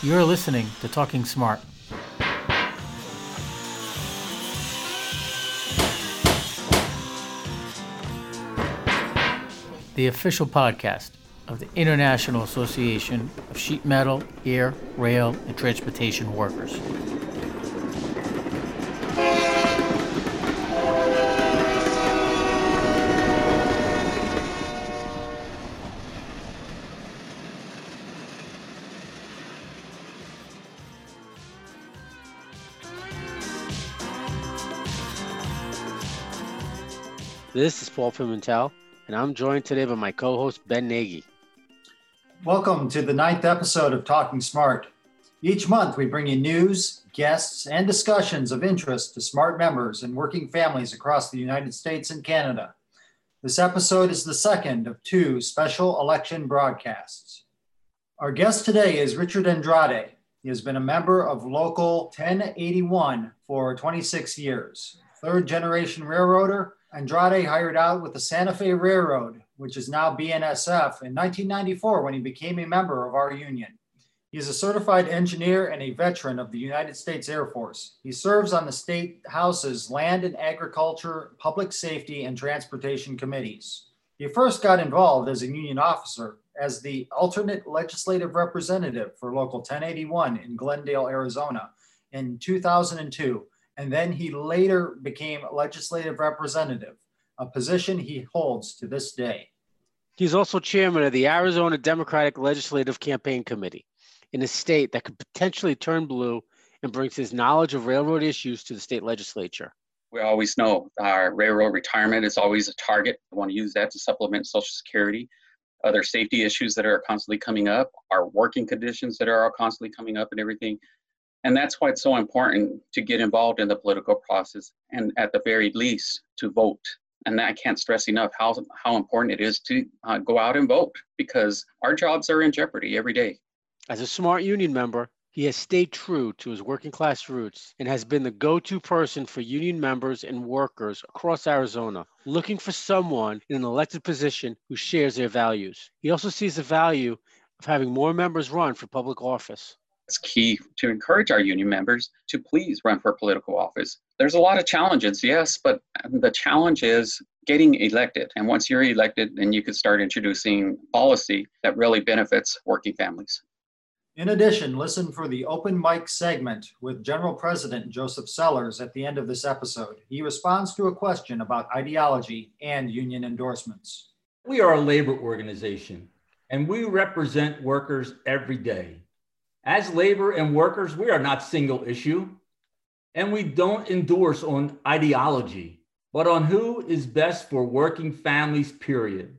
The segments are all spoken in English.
You're listening to Talking Smart. The official podcast of the International Association of Sheet Metal, Air, Rail, and Transportation Workers. Paul Pimentel, and I'm joined today by my co host, Ben Nagy. Welcome to the ninth episode of Talking Smart. Each month, we bring you news, guests, and discussions of interest to smart members and working families across the United States and Canada. This episode is the second of two special election broadcasts. Our guest today is Richard Andrade. He has been a member of Local 1081 for 26 years, third generation railroader Andrade hired out with the Santa Fe Railroad, which is now BNSF, in 1994 when he became a member of our union. He is a certified engineer and a veteran of the United States Air Force. He serves on the State House's Land and Agriculture, Public Safety, and Transportation Committees. He first got involved as a union officer as the alternate legislative representative for Local 1081 in Glendale, Arizona in 2002 and then he later became legislative representative, a position he holds to this day. He's also chairman of the Arizona Democratic Legislative Campaign Committee in a state that could potentially turn blue and brings his knowledge of railroad issues to the state legislature. We always know our railroad retirement is always a target. We want to use that to supplement Social Security. Other safety issues that are constantly coming up, our working conditions that are constantly coming up, and everything. And that's why it's so important to get involved in the political process and at the very least to vote. And I can't stress enough how, how important it is to uh, go out and vote because our jobs are in jeopardy every day. As a smart union member, he has stayed true to his working class roots and has been the go to person for union members and workers across Arizona, looking for someone in an elected position who shares their values. He also sees the value of having more members run for public office. It's key to encourage our union members to please run for political office. There's a lot of challenges, yes, but the challenge is getting elected. And once you're elected, then you can start introducing policy that really benefits working families. In addition, listen for the open mic segment with General President Joseph Sellers at the end of this episode. He responds to a question about ideology and union endorsements. We are a labor organization and we represent workers every day. As labor and workers, we are not single issue, and we don't endorse on ideology, but on who is best for working families, period.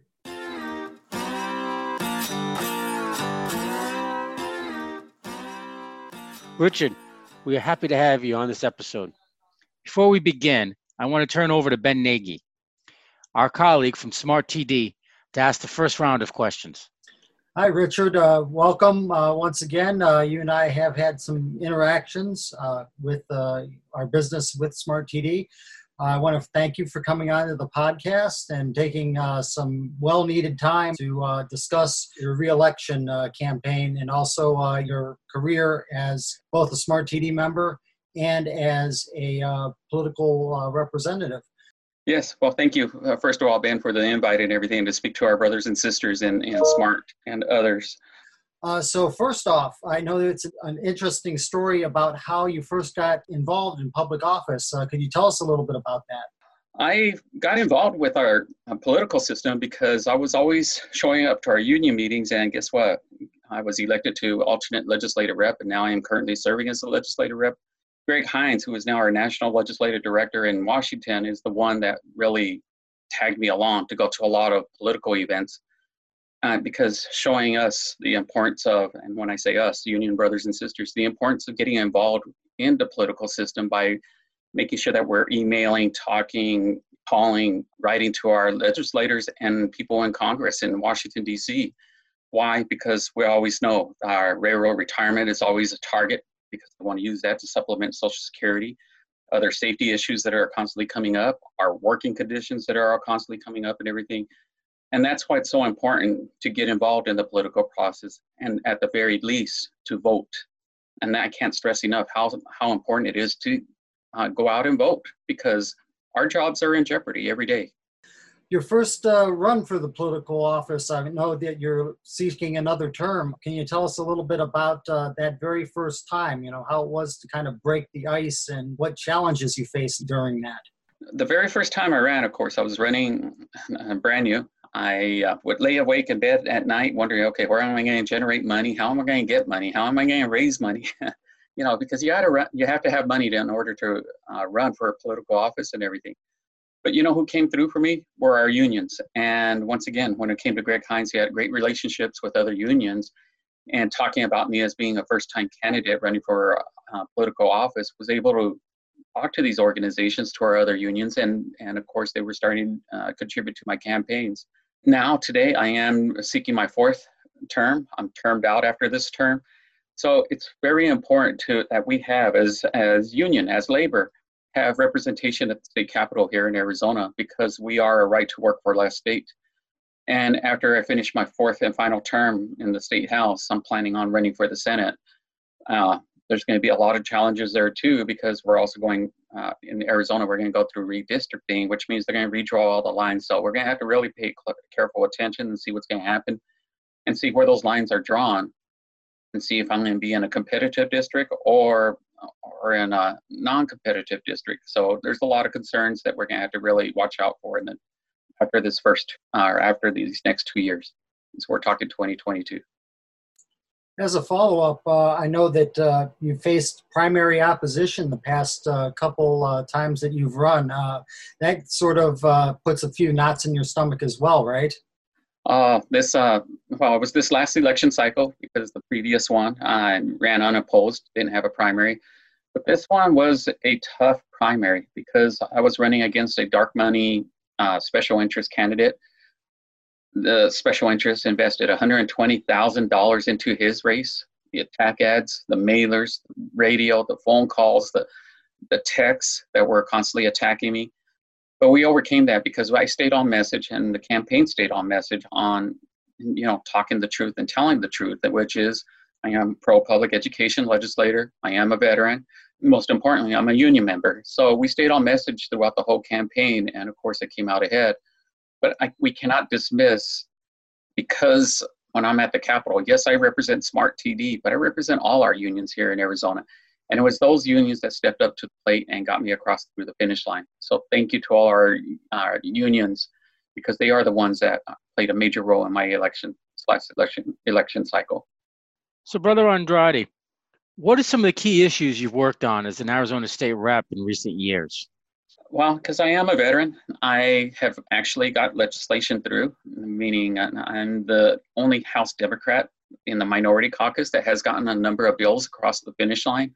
Richard, we are happy to have you on this episode. Before we begin, I want to turn over to Ben Nagy, our colleague from Smart TD, to ask the first round of questions. Hi, Richard. Uh, welcome uh, once again. Uh, you and I have had some interactions uh, with uh, our business with Smart TD. I want to thank you for coming on to the podcast and taking uh, some well needed time to discuss your reelection campaign and also your career as both a Smart TD member and as a political representative. Yes, well, thank you, uh, first of all, Ben, for the invite and everything to speak to our brothers and sisters in, in SMART and others. Uh, so, first off, I know that it's an interesting story about how you first got involved in public office. Uh, could you tell us a little bit about that? I got involved with our uh, political system because I was always showing up to our union meetings, and guess what? I was elected to alternate legislative rep, and now I am currently serving as a legislative rep Greg Hynes, who is now our national legislative director in Washington, is the one that really tagged me along to go to a lot of political events uh, because showing us the importance of, and when I say us, union brothers and sisters, the importance of getting involved in the political system by making sure that we're emailing, talking, calling, writing to our legislators and people in Congress in Washington, D.C. Why? Because we always know our railroad retirement is always a target because they want to use that to supplement Social Security. Other safety issues that are constantly coming up, our working conditions that are constantly coming up, and everything. And that's why it's so important to get involved in the political process and, at the very least, to vote. and I can't stress enough how how important it is to uh, go out and vote because our jobs are in jeopardy every day. Your first uh, run for the political office, I know that you're seeking another term. Can you tell us a little bit about uh, that very first time? You know, how it was to kind of break the ice and what challenges you faced during that? The very first time I ran, of course, I was running uh, brand new. I uh, would lay awake in bed at night wondering, okay, where am I going to generate money? How am I going to get money? How am I going to raise money? you know, because you to run, you have to have money to, in order to uh, run for a political office and everything. But you know who came through for me were our unions. And once again, when it came to Greg Hynes, he had great relationships with other unions. And talking about me as being a first-time candidate running for uh, political office, was able to talk to these organizations, to our other unions, and and of course they were starting to uh, contribute to my campaigns. Now today, I am seeking my fourth term. I'm termed out after this term, so it's very important to that we have as as union as labor have representation at the state capitol here in Arizona because we are a right to work for less state. And after I finish my fourth and final term in the state house, I'm planning on running for the Senate. Uh, there's going to be a lot of challenges there too because we're also going uh, in Arizona. We're going to go through redistricting, which means they're going to redraw all the lines. So we're going to have to really pay careful attention and see what's going to happen, and see where those lines are drawn, and see if I'm going to be in a competitive district or or in a non-competitive district. So there's a lot of concerns that we're going to have to really watch out for in the, after this first uh, or after these next two years. So we're talking 2022. As a follow-up, uh, I know that uh, you faced primary opposition the past uh, couple uh, times that you've run. Uh, that sort of uh, puts a few knots in your stomach as well, right? Uh, this uh, well, it was this last election cycle because the previous one I ran unopposed, didn't have a primary. But this one was a tough primary because I was running against a dark money special interest candidate the special interest invested $120,000 into his race. The attack ads, the mailers, the radio, the phone calls, the, the texts that were constantly attacking me. But we overcame that because I stayed on message and the campaign stayed on message on, you know, talking the truth and telling the truth, which is I am pro public education legislator. I am a veteran. Most importantly, I'm a union member. So we stayed on message throughout the whole campaign. And of course, it came out ahead. But I, we cannot dismiss because when I'm at the Capitol, yes, I represent Smart TD, but I represent all our unions here in Arizona. And it was those unions that stepped up to the plate and got me across through the finish line. So thank you to all our, our unions because they are the ones that uh, played a major role in my election slash election election cycle. So, Brother Andrade, what are some of the key issues you've worked on as an Arizona state rep in recent years? Well, because I am a veteran, I have actually got legislation through, meaning I'm the only House Democrat in the minority caucus that has gotten a number of bills across the finish line,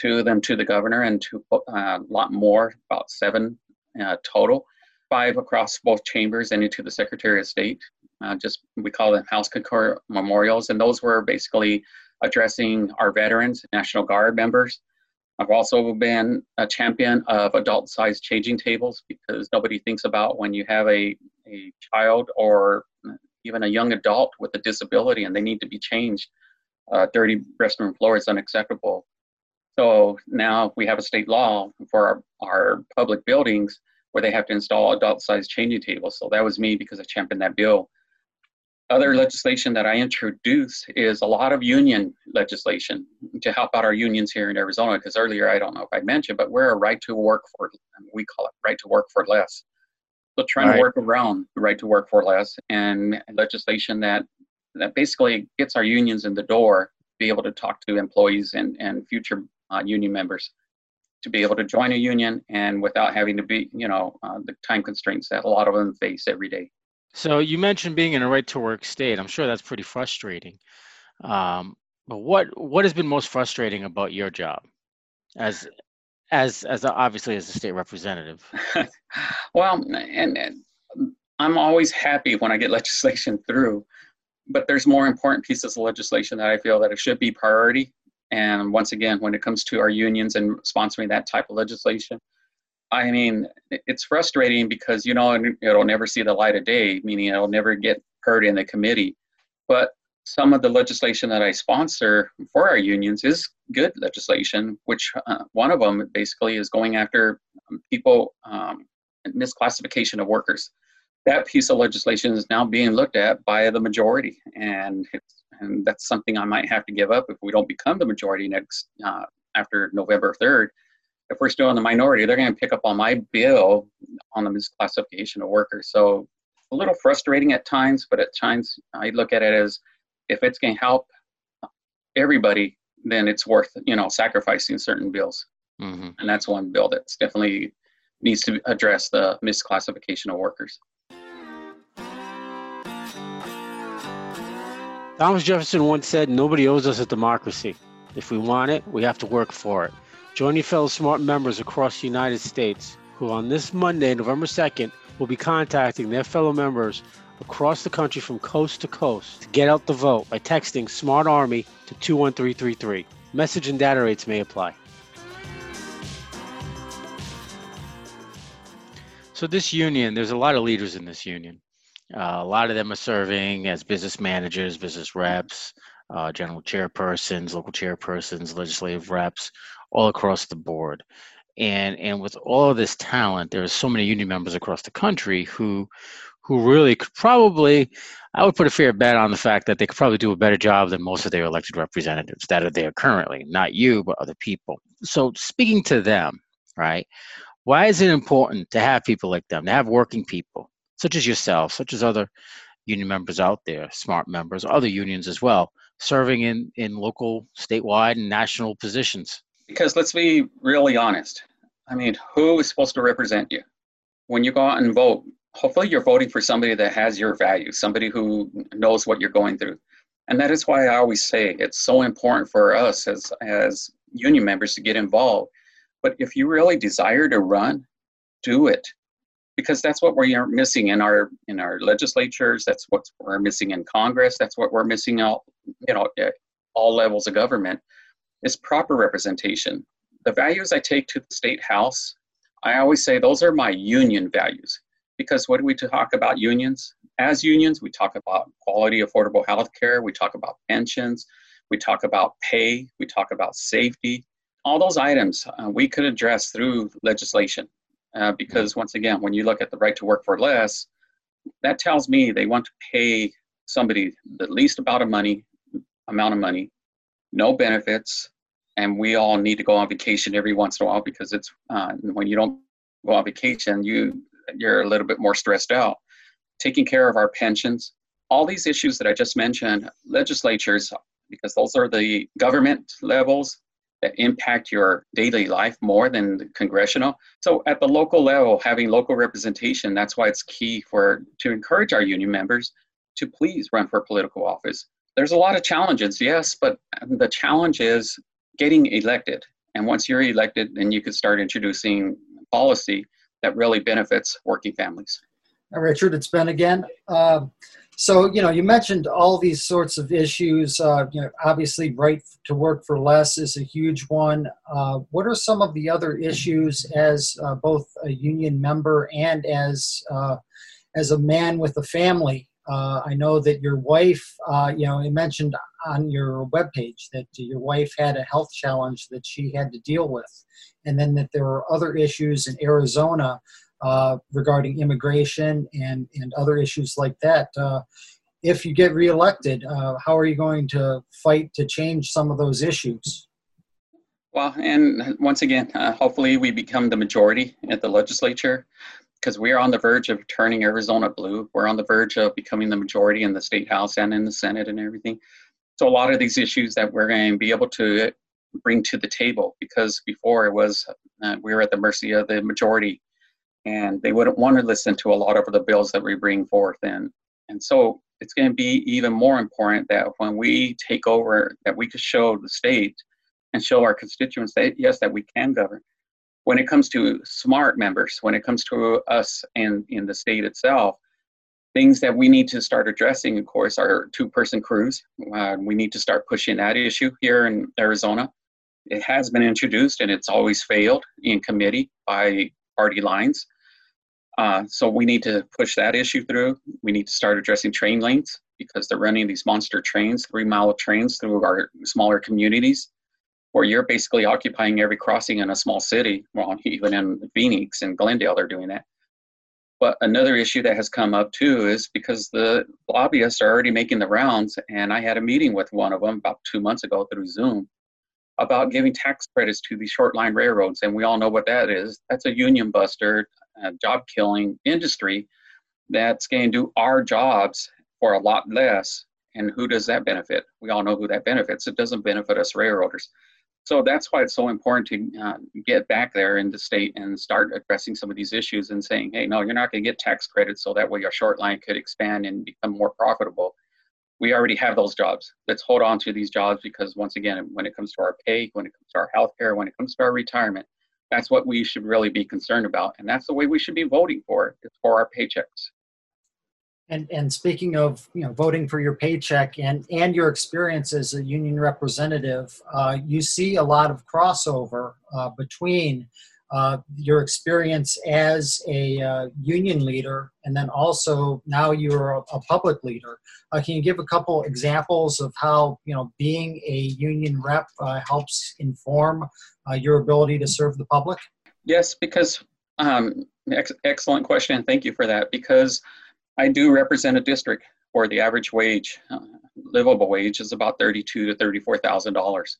two of them to the governor and uh, a lot more, about seven uh, total, five across both chambers and into the Secretary of State. Uh, just we call them House Concur memorials, and those were basically addressing our veterans, National Guard members, I've also been a champion of adult sized changing tables because nobody thinks about when you have a, a child or even a young adult with a disability and they need to be changed. Uh, dirty restroom floor is unacceptable. So now we have a state law for our, our public buildings where they have to install adult sized changing tables. So that was me because I championed that bill other legislation that I introduce is a lot of union legislation to help out our unions here in Arizona. Because earlier, I don't know if I mentioned, but we're a right to work for, we call it right to work for less. So trying right. to work around the right to work for less and legislation that that basically gets our unions in the door to be able to talk to employees and, and future uh, union members to be able to join a union and without having to be, you know, uh, the time constraints that a lot of them face every day. So you mentioned being in a right to work state. I'm sure that's pretty frustrating. Um, but what what has been most frustrating about your job, as as as a, obviously as a state representative? well, and, and I'm always happy when I get legislation through, but there's more important pieces of legislation that I feel that it should be priority. And once again, when it comes to our unions and sponsoring that type of legislation, I mean, it's frustrating because you know it'll never see the light of day, meaning it'll never get heard in the committee. But some of the legislation that I sponsor for our unions is good legislation, which uh, one of them basically is going after um, people um, misclassification of workers. That piece of legislation is now being looked at by the majority, and and that's something I might have to give up if we don't become the majority next uh, after November third. If we're still in the minority, they're going to pick up on my bill on the misclassification of workers. So a little frustrating at times, but at times I look at it as if it's going to help everybody, then it's worth you know sacrificing certain bills. Mm-hmm. And that's one bill that's definitely needs to address the misclassification of workers. Thomas Jefferson once said, Nobody owes us a democracy. If we want it, we have to work for it. Join your fellow smart members across the United States who, on this Monday, November 2nd, will be contacting their fellow members across the country from coast to coast to get out the vote by texting Smart Army to 21333. Message and data rates may apply. So, this union, there's a lot of leaders in this union. Uh, a lot of them are serving as business managers, business reps, uh, general chairpersons, local chairpersons, legislative reps, all across the board. And and with all of this talent, there are so many union members across the country who who really could probably, I would put a fair bet on the fact that they could probably do a better job than most of their elected representatives that are there currently, not you, but other people. So, speaking to them, right, why is it important to have people like them, to have working people, such as yourself, such as other union members out there, smart members, other unions as well, serving in, in local, statewide, and national positions? Because let's be really honest. I mean, who is supposed to represent you? When you go out and vote, hopefully you're voting for somebody that has your values, somebody who knows what you're going through. And that is why I always say it's so important for us as, as union members to get involved. But if you really desire to run, do it. Because that's what we're missing in our in our legislatures. That's what we're missing in Congress. That's what we're missing all you know at all levels of government is proper representation. The values I take to the state house, I always say those are my union values because what do we talk about unions? As unions, we talk about quality, affordable health care, we talk about pensions, we talk about pay, we talk about safety. All those items uh, we could address through legislation. Uh, because once again, when you look at the right to work for less, that tells me they want to pay somebody the least amount of money, amount of money, no benefits, and we all need to go on vacation every once in a while because it's uh, when you don't go on vacation, you you're a little bit more stressed out. Taking care of our pensions, all these issues that I just mentioned, legislatures, because those are the government levels that impact your daily life more than congressional. So at the local level, having local representation, that's why it's key for to encourage our union members to please run for political office. There's a lot of challenges, yes, but the challenge is getting elected. And once you're elected, then you can start introducing policy that really benefits working families. Richard, it's Ben again. Uh, so, you know, you mentioned all these sorts of issues. Uh, you know, obviously, right to work for less is a huge one. Uh, what are some of the other issues as uh, both a union member and as uh, as a man with a family? Uh, I know that your wife, you know, you mentioned on your webpage that your wife had a health challenge that she had to deal with and then that there are other issues in Arizona uh, regarding immigration and, and other issues like that. Uh, if you get reelected, uh, how are you going to fight to change some of those issues? Well, and once again, uh, hopefully we become the majority at the legislature because we are on the verge of turning Arizona blue. We're on the verge of becoming the majority in the state house and in the Senate and everything. So a lot of these issues that we're going to be able to bring to the table because before it was uh, we were at the mercy of the majority and they wouldn't want to listen to a lot of the bills that we bring forth and and so it's going to be even more important that when we take over that we could show the state and show our constituents that yes that we can govern. When it comes to smart members when it comes to us and in the state itself things that we need to start addressing of course are two person crews. Uh, we need to start pushing that issue here in arizona. It has been introduced and it's always failed in committee by party lines. Uh, so we need to push that issue through. We need to start addressing train lengths because they're running these monster trains, three mile trains through our smaller communities, where you're basically occupying every crossing in a small city. Well, even in Phoenix and Glendale, they're doing that. But another issue that has come up too is because the lobbyists are already making the rounds, and I had a meeting with one of them about two months ago through Zoom about giving tax credits to the short line railroads. And we all know what that is. That's a union buster, job killing industry that's going to do our jobs for a lot less. And who does that benefit? We all know who that benefits. It doesn't benefit us railroaders. So that's why it's so important to uh, get back there in the state and start addressing some of these issues and saying, hey, no, you're not going to get tax credits so that way your short line could expand and become more profitable. We already have those jobs. Let's hold on to these jobs because, once again, when it comes to our pay, when it comes to our health care, when it comes to our retirement, that's what we should really be concerned about. And that's the way we should be voting for, is for our paychecks. And, and speaking of you know voting for your paycheck and, and your experience as a union representative, uh, you see a lot of crossover uh, between uh, your experience as a uh, union leader and then also now you're a, a public leader. Uh, can you give a couple examples of how you know being a union rep uh, helps inform your ability to serve the public? Yes, because um, ex- excellent question, thank you for that. Because I do represent a district where the average wage, uh, livable wage, is about thirty-two to thirty-four thousand dollars.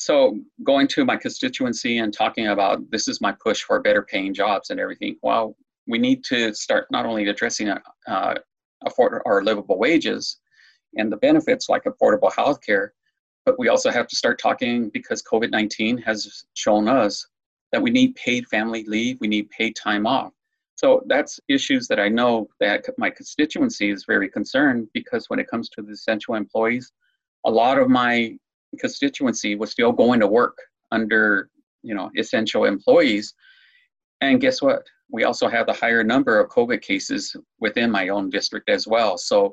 So going to my constituency and talking about this is my push for better paying jobs and everything. Well, we need to start not only addressing uh, afford our livable wages and the benefits like affordable health care, but we also have to start talking because COVID 19 has shown us that we need paid family leave, we need paid time off. So that's issues that I know that my constituency is very concerned because when it comes to the essential employees, a lot of my constituency was still going to work under, you know, essential employees. And guess what? We also have the higher number of COVID cases within my own district as well. So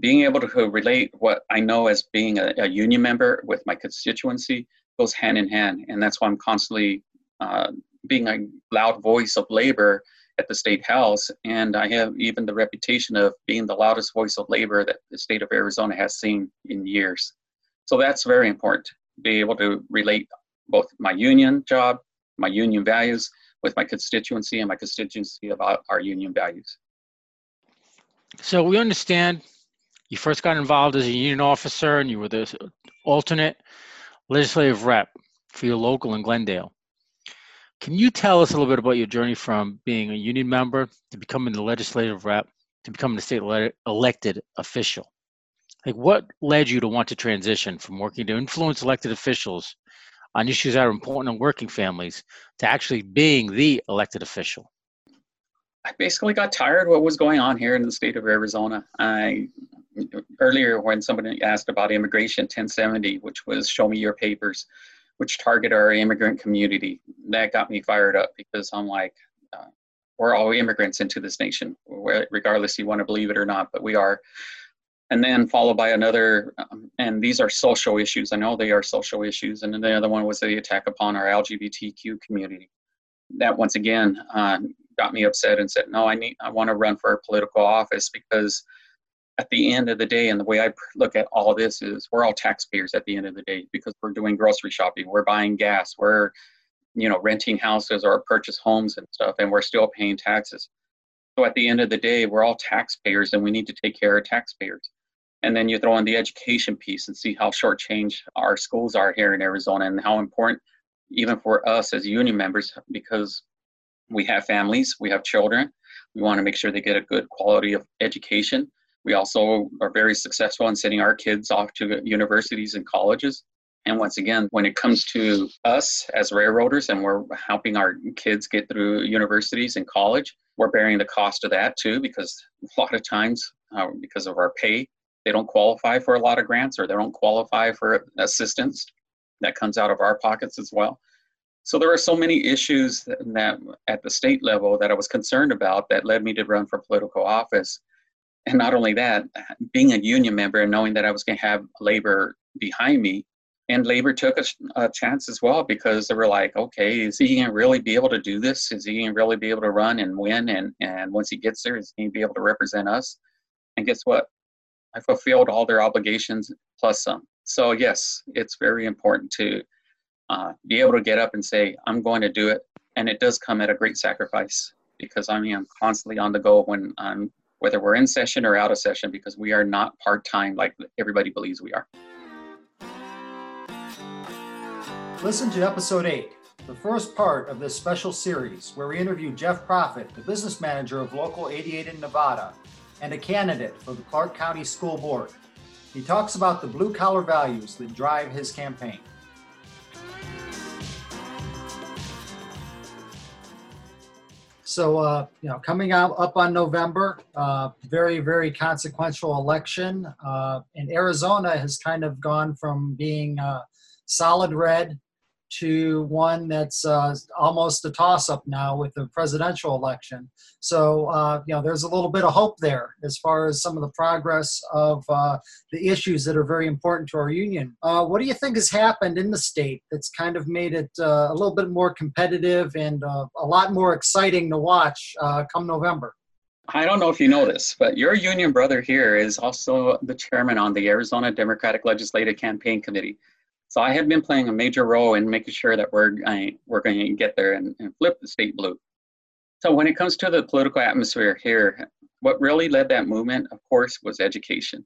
being able to relate what I know as being a, a union member with my constituency goes hand in hand. And that's why I'm constantly uh, being a loud voice of labor at the state house, and I have even the reputation of being the loudest voice of labor that the state of Arizona has seen in years. So that's very important be able to relate both my union job, my union values, with my constituency and my constituency about our union values. So we understand you first got involved as a union officer and you were the alternate legislative rep for your local in Glendale. Can you tell us a little bit about your journey from being a union member to becoming the legislative rep to becoming the state elected official? Like, what led you to want to transition from working to influence elected officials on issues that are important in working families to actually being the elected official? I basically got tired of what was going on here in the state of Arizona. I earlier when somebody asked about immigration 1070, which was show me your papers which target our immigrant community. That got me fired up because I'm like, uh, we're all immigrants into this nation, regardless you want to believe it or not, but we are. And then followed by another, um, and these are social issues. I know they are social issues. And then the other one was the attack upon our LGBTQ community. That once again uh, got me upset and said, no, I need, I want to run for a political office because at the end of the day, and the way I look at all this is we're all taxpayers at the end of the day because we're doing grocery shopping, we're buying gas, we're you know renting houses or purchase homes and stuff, and we're still paying taxes. So at the end of the day, we're all taxpayers, and we need to take care of taxpayers. And then you throw in the education piece and see how shortchanged our schools are here in Arizona, and how important even for us as union members because we have families, we have children. We want to make sure they get a good quality of education we also are very successful in sending our kids off to universities and colleges. And once again, when it comes to us as railroaders and we're helping our kids get through universities and college, we're bearing the cost of that too, because a lot of times, uh, because of our pay, they don't qualify for a lot of grants or they don't qualify for assistance that comes out of our pockets as well. So there are so many issues that, that at the state level that I was concerned about that led me to run for political office and not only that, being a union member and knowing that I was going to have labor behind me, and labor took a, a, chance as well because they were like, okay, is he going to really be able to do this? Is he going to really be able to run and win? And and once he gets there, is he going to be able to represent us? And guess what? I fulfilled all their obligations plus some. So yes, it's very important to uh, be able to get up and say, I'm going to do it. And it does come at a great sacrifice because I mean, I'm constantly on the go when I'm, whether we're in session or out of session, because we are not part time like everybody believes we are. Listen to episode 8, the first part of this special series, where we interview Jeff Proffitt, the business manager of Local 88 in Nevada and a candidate for the Clark County School Board. He talks about the blue collar values that drive his campaign. So, uh, you know, coming out up on November, uh, very, very consequential election. Uh, and Arizona has kind of gone from being uh, solid red to one that's uh, almost a toss up now with the presidential election. So, uh, you know, there's a little bit of hope there as far as some of the progress of uh, the issues that are very important to our union. Uh, what do you think has happened in the state that's kind of made it uh, a little bit more competitive and uh, a lot more exciting to watch come November? I don't know if you know this, but your union brother here is also the chairman on the Arizona Democratic Legislative Campaign Committee. So I have been playing a major role in making sure that we're we're going to get there and, and flip the state blue. So when it comes to the political atmosphere here, what really led that movement, of course, was education.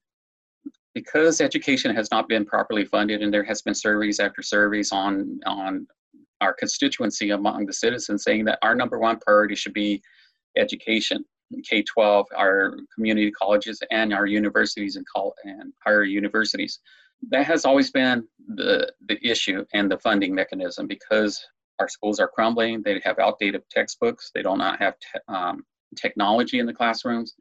Because education has not been properly funded, and there has been surveys after surveys on on our constituency among the citizens saying that our number one priority should be education. K-12, our community colleges, and our universities and, call, and higher universities that has always been the the issue and the funding mechanism because our schools are crumbling. They have outdated textbooks. They do not have te- um, technology in the classrooms.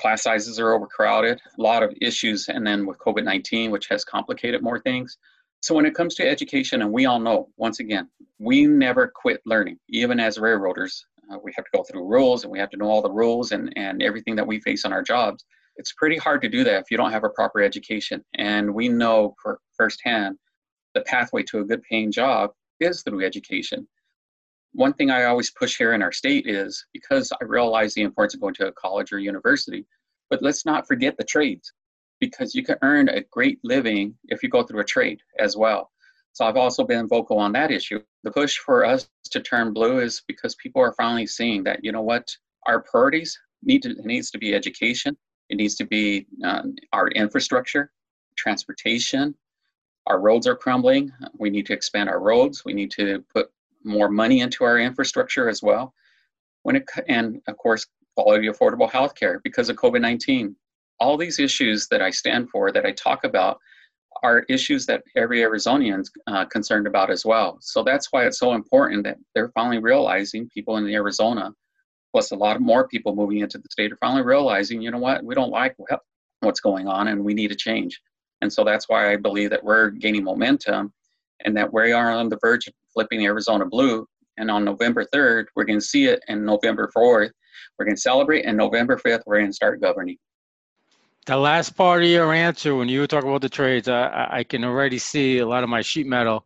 Class sizes are overcrowded. A lot of issues, and then with COVID nineteen, which has complicated more things. So when it comes to education, and we all know, once again, we never quit learning. Even as railroaders, uh, we have to go through rules, and we have to know all the rules and and everything that we face on our jobs it's pretty hard to do that if you don't have a proper education. And we know for firsthand the pathway to a good paying job is through education. One thing I always push here in our state is because I realize the importance of going to a college or university, but let's not forget the trades because you can earn a great living if you go through a trade as well. So I've also been vocal on that issue. The push for us to turn blue is because people are finally seeing that, you know what, our priorities need to needs to be education it needs to be um, our infrastructure, transportation. Our roads are crumbling. We need to expand our roads. We need to put more money into our infrastructure as well. When it, and of course, quality affordable health care because of COVID 19. All these issues that I stand for, that I talk about, are issues that every Arizonian is uh, concerned about as well. So that's why it's so important that they're finally realizing, people in Arizona, plus a lot more people moving into the state are finally realizing, you know what, we don't like what's going on and we need a change. And so that's why I believe that we're gaining momentum and that we are on the verge of flipping Arizona blue. And on November 3rd, we're going to see it. And November 4th, we're going to celebrate. And November 5th, we're going to start governing. The last part of your answer, when you talking about the trades, I, I can already see a lot of my sheet metal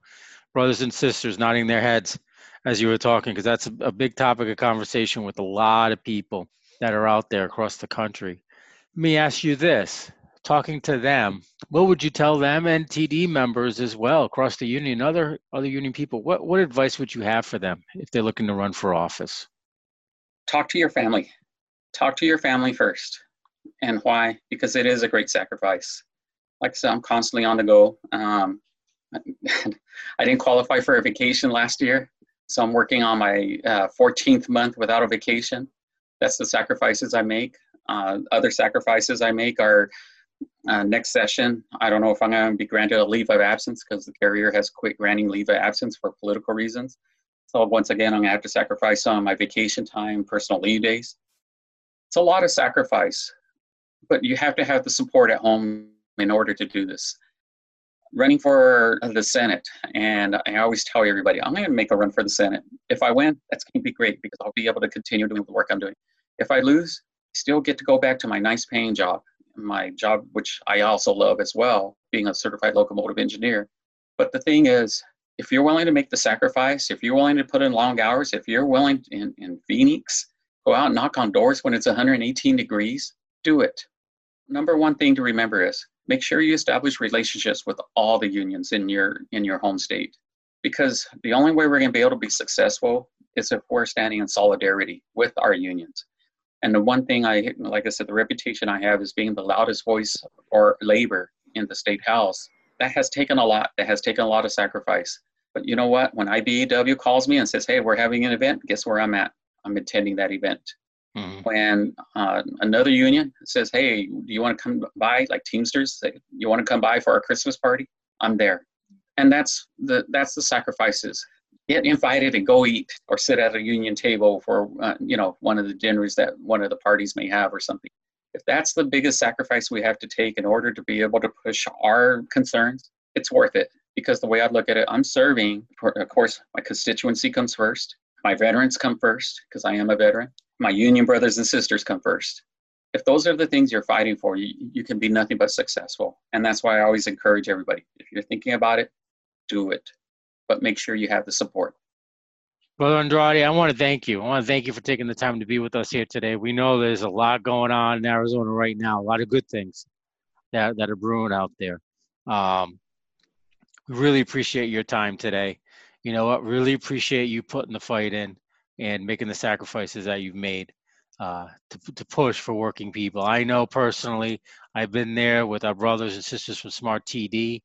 brothers and sisters nodding their heads as you were talking, because that's a, a big topic of conversation with a lot of people that are out there across the country. Let me ask you this talking to them, what would you tell them and TD members as well across the union, other other union people? What what advice would you have for them if they're looking to run for office? Talk to your family. Talk to your family first. And why? Because it is a great sacrifice. Like I said, I'm constantly on the go. Um, I didn't qualify for a vacation last year. So I'm working on my uh, 14th month without a vacation. That's the sacrifices I make. Uh, other sacrifices I make are uh, next session. I don't know if I'm going to be granted a leave of absence because the carrier has quit granting leave of absence for political reasons. So once again, I'm going to have to sacrifice some of my vacation time, personal leave days. It's a lot of sacrifice, but you have to have the support at home in order to do this running for the Senate, and I always tell everybody, I'm going to make a run for the Senate. If I win, that's going to be great because I'll be able to continue doing the work I'm doing. If I lose, I still get to go back to my nice paying job, my job, which I also love as well, being a certified locomotive engineer. But the thing is, if you're willing to make the sacrifice, if you're willing to put in long hours, if you're willing in, in Phoenix, go out and knock on doors when it's 118 degrees, do it. number one thing to remember is make sure you establish relationships with all the unions in your in your home state. Because the only way we're going to be able to be successful is if we're standing in solidarity with our unions. And the one thing i like i said the reputation i have is being the loudest voice for labor in the state house. That has taken a lot that has taken a lot of sacrifice. But you know what? When ibew calls me and says hey we're having an event guess where i'm at? I'm attending that event. When uh, another union says, "Hey, do you want to come by?" Like Teamsters, say, "You want to come by for our Christmas party?" I'm there, and that's the that's the sacrifices. Get invited and go eat or sit at a union table for uh, you know one of the dinners that one of the parties may have or something. If that's the biggest sacrifice we have to take in order to be able to push our concerns, it's worth it. Because the way I look at it, I'm serving. Of course, my constituency comes first. My veterans come first because I am a veteran my union brothers and sisters come first. If those are the things you're fighting for, you, you can be nothing but successful. And that's why I always encourage everybody if you're thinking about it, do it, but make sure you have the support. Brother Andrade, I want to thank you. I want to thank you for taking the time to be with us here today. We know there's a lot going on in Arizona right now, a lot of good things that, that are brewing out there. Um, really appreciate your time today. You know what? Really appreciate you putting the fight in and making the sacrifices that you've made uh, to, to push for working people. I know personally, I've been there with our brothers and sisters from Smart TD,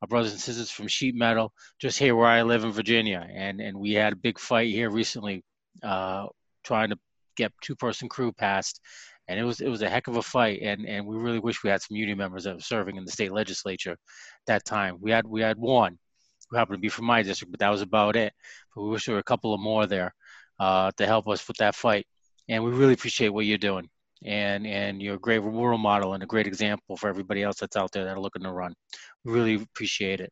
our brothers and sisters from Sheet Metal, just here where I live in Virginia, and and we had a big fight here recently, uh, trying to get two-person crew passed, and it was it was a heck of a fight, and and we really wish we had some union members that were serving in the state legislature that time. We had we had one who happened to be from my district, but that was about it. But we wish there were a couple of more there uh, to help us with that fight. And we really appreciate what you're doing. And and you're a great role model and a great example for everybody else that's out there that are looking to run. We really appreciate it.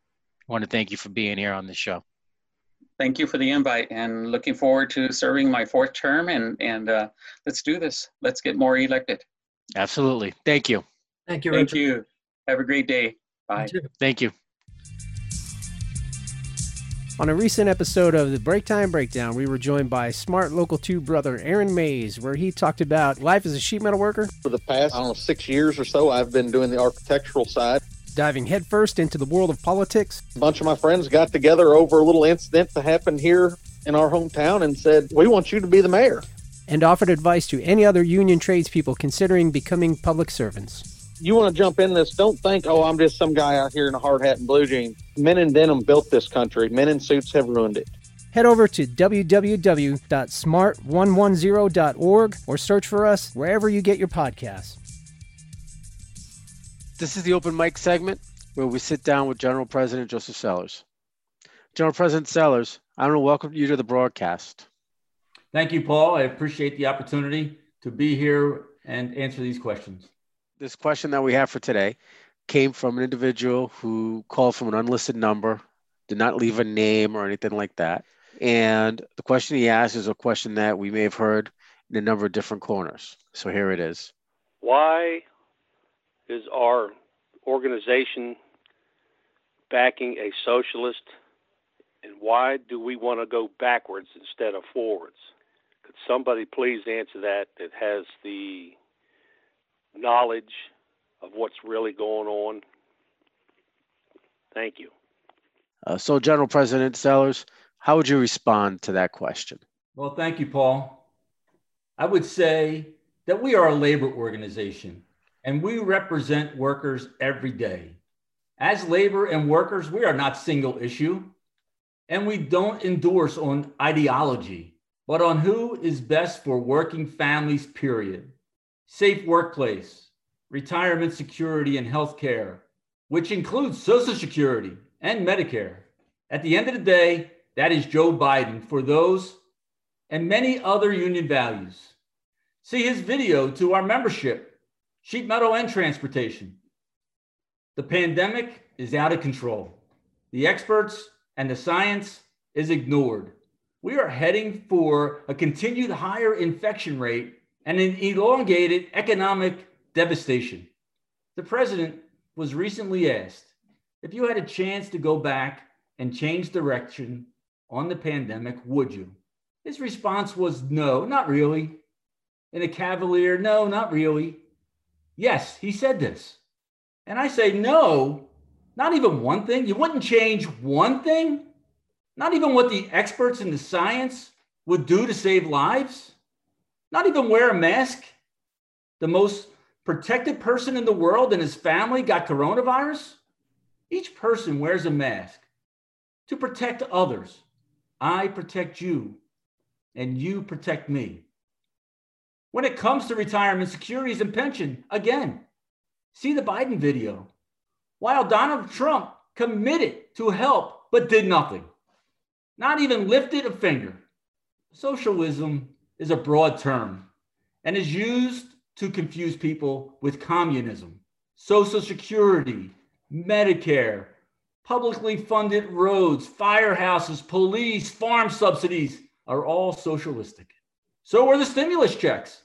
I want to thank you for being here on the show. Thank you for the invite and looking forward to serving my fourth term and and uh, let's do this. Let's get more elected. Absolutely. Thank you. Thank you. Thank Richard. you. Have a great day. Bye. Thank you. On a recent episode of the Break Time Breakdown, we were joined by smart local 2 brother Aaron Mays, where he talked about life as a sheet metal worker. For the past, I don't know, six years or so, I've been doing the architectural side. Diving headfirst into the world of politics. A bunch of my friends got together over a little incident that happened here in our hometown and said, We want you to be the mayor. And offered advice to any other union tradespeople considering becoming public servants you want to jump in this, don't think, oh, I'm just some guy out here in a hard hat and blue jeans. Men in denim built this country. Men in suits have ruined it. Head over to www.smart110.org or search for us wherever you get your podcasts. This is the open mic segment where we sit down with General President Joseph Sellers. General President Sellers, I want to welcome you to the broadcast. Thank you, Paul. I appreciate the opportunity to be here and answer these questions this question that we have for today came from an individual who called from an unlisted number, did not leave a name or anything like that. And the question he asked is a question that we may have heard in a number of different corners. So here it is. Why is our organization backing a socialist? And why do we want to go backwards instead of forwards? Could somebody please answer that that has the knowledge of what's really going on. Thank you. Uh, so, General President Sellers, how would you respond to that question? Well, thank you, Paul. I would say that we are a labor organization and we represent workers every day. As labor and workers, we are not single issue and we don't endorse on ideology, but on who is best for working families, period safe workplace, retirement security and health care, which includes Social Security and Medicare. At the end of the day, that is Joe Biden for those and many other union values. See his video to our membership, sheet metal and transportation. The pandemic is out of control. The experts and the science is ignored. We are heading for a continued higher infection rate and an elongated economic devastation. The president was recently asked if you had a chance to go back and change direction on the pandemic, would you? His response was no, not really. In a cavalier, no, not really. Yes, he said this. And I say, no, not even one thing. You wouldn't change one thing? Not even what the experts in the science would do to save lives? Not even wear a mask? The most protected person in the world and his family got coronavirus? Each person wears a mask to protect others. I protect you, and you protect me. When it comes to retirement securities and pension, again, see the Biden video. While Donald Trump committed to help but did nothing, not even lifted a finger. Socialism is a broad term and is used to confuse people with communism, Social Security, Medicare, publicly funded roads, firehouses, police, farm subsidies are all socialistic. So were the stimulus checks.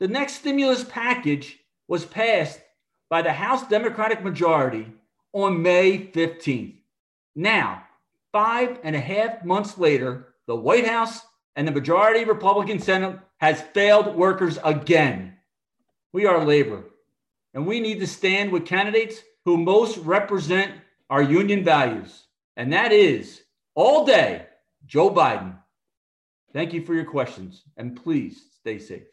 The next stimulus package was passed by the House Democratic majority on May 15th. Now, five and a half months later, the White House and the majority Republican Senate has failed workers again. We are labor, and we need to stand with candidates who most represent our union values, and that is all day Joe Biden. Thank you for your questions, and please stay safe.